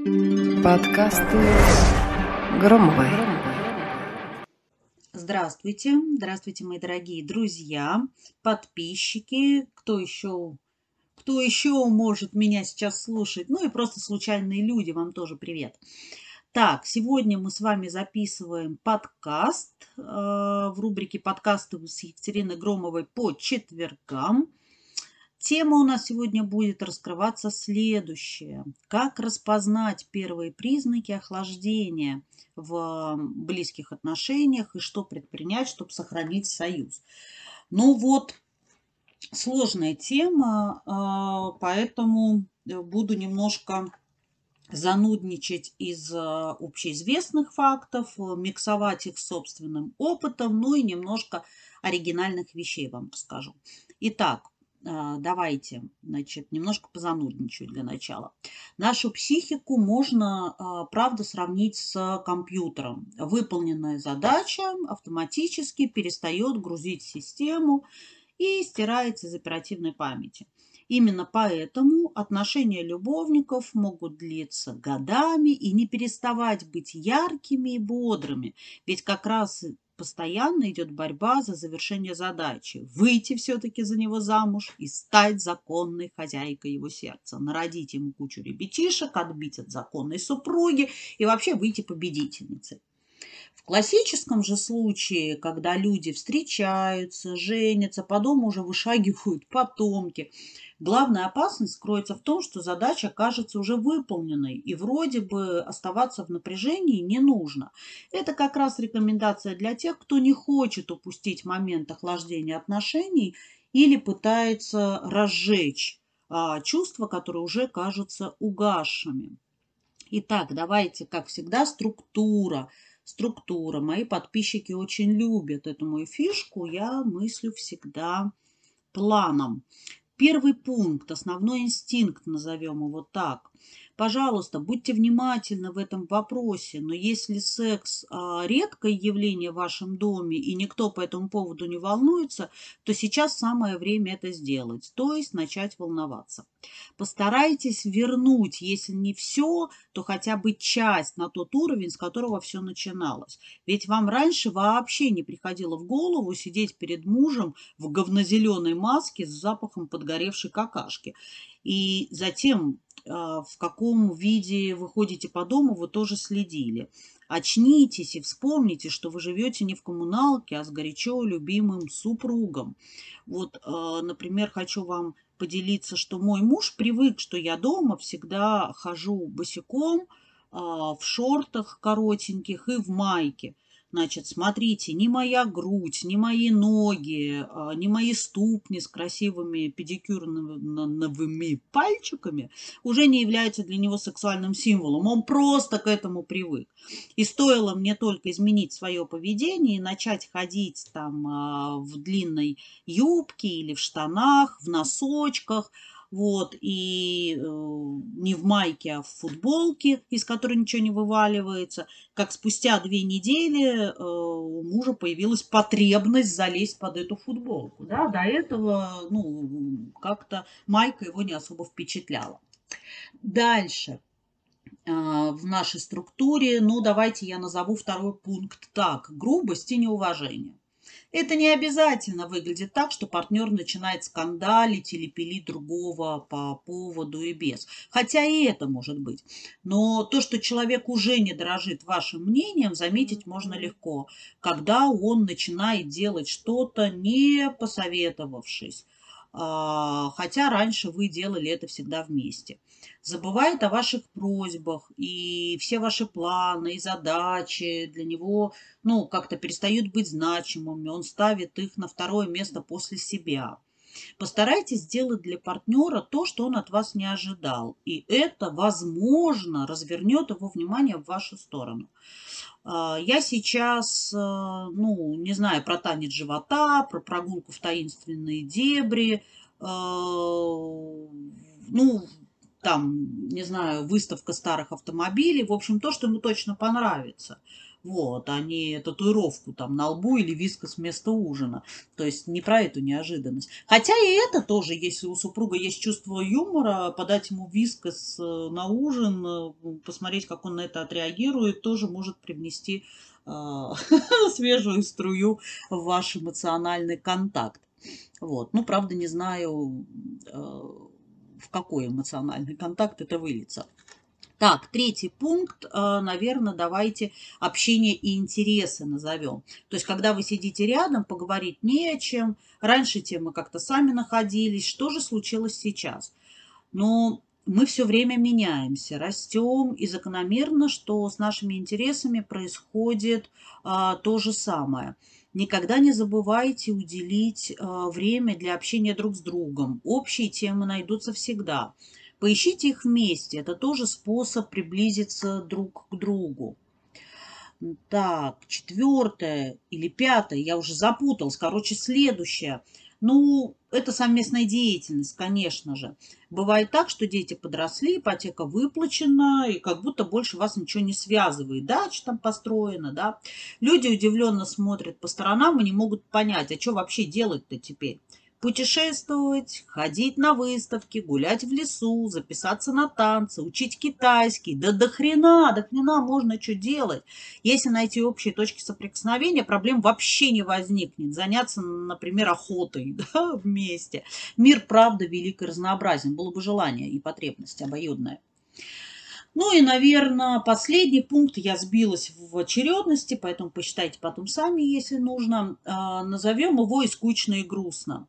Подкасты Громовой. Здравствуйте, здравствуйте, мои дорогие друзья, подписчики, кто еще, кто еще может меня сейчас слушать, ну и просто случайные люди, вам тоже привет. Так, сегодня мы с вами записываем подкаст э, в рубрике подкасты с Екатериной Громовой по четвергам. Тема у нас сегодня будет раскрываться следующее. Как распознать первые признаки охлаждения в близких отношениях и что предпринять, чтобы сохранить союз. Ну вот, сложная тема, а, поэтому буду немножко занудничать из общеизвестных фактов, миксовать их с собственным опытом, ну и немножко оригинальных вещей вам расскажу. Итак, а, давайте, значит, немножко позанудничаю для начала. Нашу психику можно, а, правда, сравнить с компьютером. Выполненная задача автоматически перестает грузить систему и стирается из оперативной памяти. Именно поэтому отношения любовников могут длиться годами и не переставать быть яркими и бодрыми. Ведь как раз постоянно идет борьба за завершение задачи. Выйти все-таки за него замуж и стать законной хозяйкой его сердца. Народить ему кучу ребятишек, отбить от законной супруги и вообще выйти победительницей. Классическом же случае, когда люди встречаются, женятся, по дому уже вышагивают потомки, главная опасность кроется в том, что задача кажется уже выполненной, и вроде бы оставаться в напряжении не нужно. Это как раз рекомендация для тех, кто не хочет упустить момент охлаждения отношений или пытается разжечь а, чувства, которые уже кажутся угасшими. Итак, давайте, как всегда, структура – структура. Мои подписчики очень любят эту мою фишку. Я мыслю всегда планом. Первый пункт, основной инстинкт, назовем его так. Пожалуйста, будьте внимательны в этом вопросе, но если секс а, редкое явление в вашем доме и никто по этому поводу не волнуется, то сейчас самое время это сделать, то есть начать волноваться. Постарайтесь вернуть, если не все, то хотя бы часть на тот уровень, с которого все начиналось. Ведь вам раньше вообще не приходило в голову сидеть перед мужем в говнозеленой маске с запахом подгоревшей какашки. И затем а, в каком виде вы ходите по дому, вы тоже следили. Очнитесь и вспомните, что вы живете не в коммуналке, а с горячо любимым супругом. Вот, а, например, хочу вам поделиться, что мой муж привык, что я дома всегда хожу босиком, а, в шортах коротеньких и в майке. Значит, смотрите, ни моя грудь, ни мои ноги, а, ни мои ступни с красивыми педикюрными пальчиками уже не являются для него сексуальным символом. Он просто к этому привык. И стоило мне только изменить свое поведение и начать ходить там а, в длинной юбке или в штанах, в носочках – вот, и э, не в майке, а в футболке, из которой ничего не вываливается, как спустя две недели э, у мужа появилась потребность залезть под эту футболку, да, до этого, ну, как-то майка его не особо впечатляла. Дальше э, в нашей структуре, ну, давайте я назову второй пункт так, грубость и неуважение. Это не обязательно выглядит так, что партнер начинает скандалить или пилить другого по поводу и без. Хотя и это может быть. Но то, что человек уже не дорожит вашим мнением, заметить можно легко, когда он начинает делать что-то, не посоветовавшись хотя раньше вы делали это всегда вместе. Забывает о ваших просьбах, и все ваши планы и задачи для него ну, как-то перестают быть значимыми, он ставит их на второе место после себя. Постарайтесь сделать для партнера то, что он от вас не ожидал, и это, возможно, развернет его внимание в вашу сторону. А, я сейчас, а, ну, не знаю, про танец живота, про прогулку в таинственные дебри, а, ну, там, не знаю, выставка старых автомобилей, в общем, то, что ему точно понравится. Вот, а не татуировку там на лбу или вискос вместо ужина. То есть не про эту неожиданность. Хотя и это тоже, если у супруга есть чувство юмора, подать ему вискос э, на ужин, э, посмотреть, как он на это отреагирует, тоже может привнести э, свежую струю в ваш эмоциональный контакт. Вот. Ну, правда, не знаю, в какой эмоциональный контакт это выльется. Так, третий пункт, э, наверное, давайте общение и интересы назовем. То есть, когда вы сидите рядом, поговорить не о чем. Раньше темы как-то сами находились. Что же случилось сейчас? Ну, мы все время меняемся, растем, и закономерно, что с нашими интересами происходит а, то же самое. Никогда не забывайте уделить а, время для общения друг с другом. Общие темы найдутся всегда. Поищите их вместе. Это тоже способ приблизиться друг к другу. Так, четвертое или пятое, я уже запуталась. Короче, следующее. Ну, это совместная деятельность, конечно же. Бывает так, что дети подросли, ипотека выплачена, и как будто больше вас ничего не связывает. Дача там построена, да. Люди удивленно смотрят по сторонам и не могут понять, а что вообще делать-то теперь путешествовать, ходить на выставки, гулять в лесу, записаться на танцы, учить китайский. Да до хрена, до хрена можно что делать. Если найти общие точки соприкосновения, проблем вообще не возникнет. Заняться, например, охотой да, вместе. Мир, правда, велик и разнообразен. Было бы желание и потребность обоюдная. Ну и, наверное, последний пункт, я сбилась в очередности, поэтому посчитайте потом сами, если нужно. А, назовем его и скучно, и грустно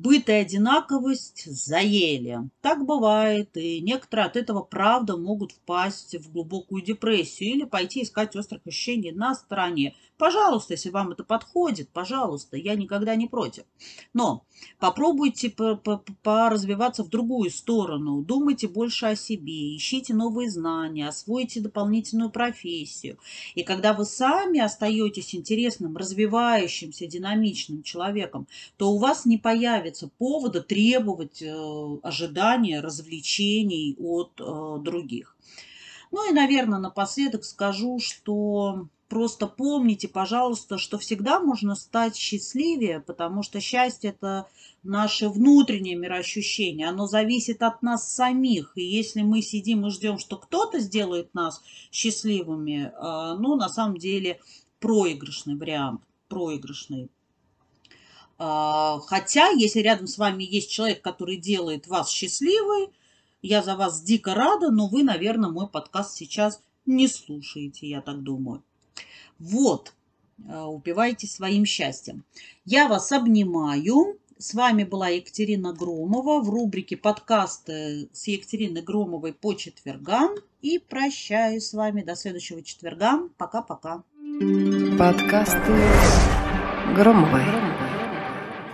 быт и одинаковость заели. Так бывает, и некоторые от этого, правда, могут впасть в глубокую депрессию или пойти искать острых ощущений на стороне. Пожалуйста, если вам это подходит, пожалуйста, я никогда не против. Но попробуйте поразвиваться в другую сторону, думайте больше о себе, ищите новые знания, освоите дополнительную профессию. И когда вы сами остаетесь интересным, развивающимся, динамичным человеком, то у вас не появится повода требовать э, ожидания, развлечений от э, других. Ну и, наверное, напоследок скажу, что Просто помните, пожалуйста, что всегда можно стать счастливее, потому что счастье – это наше внутреннее мироощущение. Оно зависит от нас самих. И если мы сидим и ждем, что кто-то сделает нас счастливыми, а, ну, на самом деле, проигрышный вариант, проигрышный. А, хотя, если рядом с вами есть человек, который делает вас счастливой, я за вас дико рада, но вы, наверное, мой подкаст сейчас не слушаете, я так думаю. Вот, э, упивайте своим счастьем. Я вас обнимаю. С вами была Екатерина Громова в рубрике подкасты с Екатериной Громовой по четвергам. И прощаюсь с вами до следующего четверга. Пока-пока. Подкасты Громовой.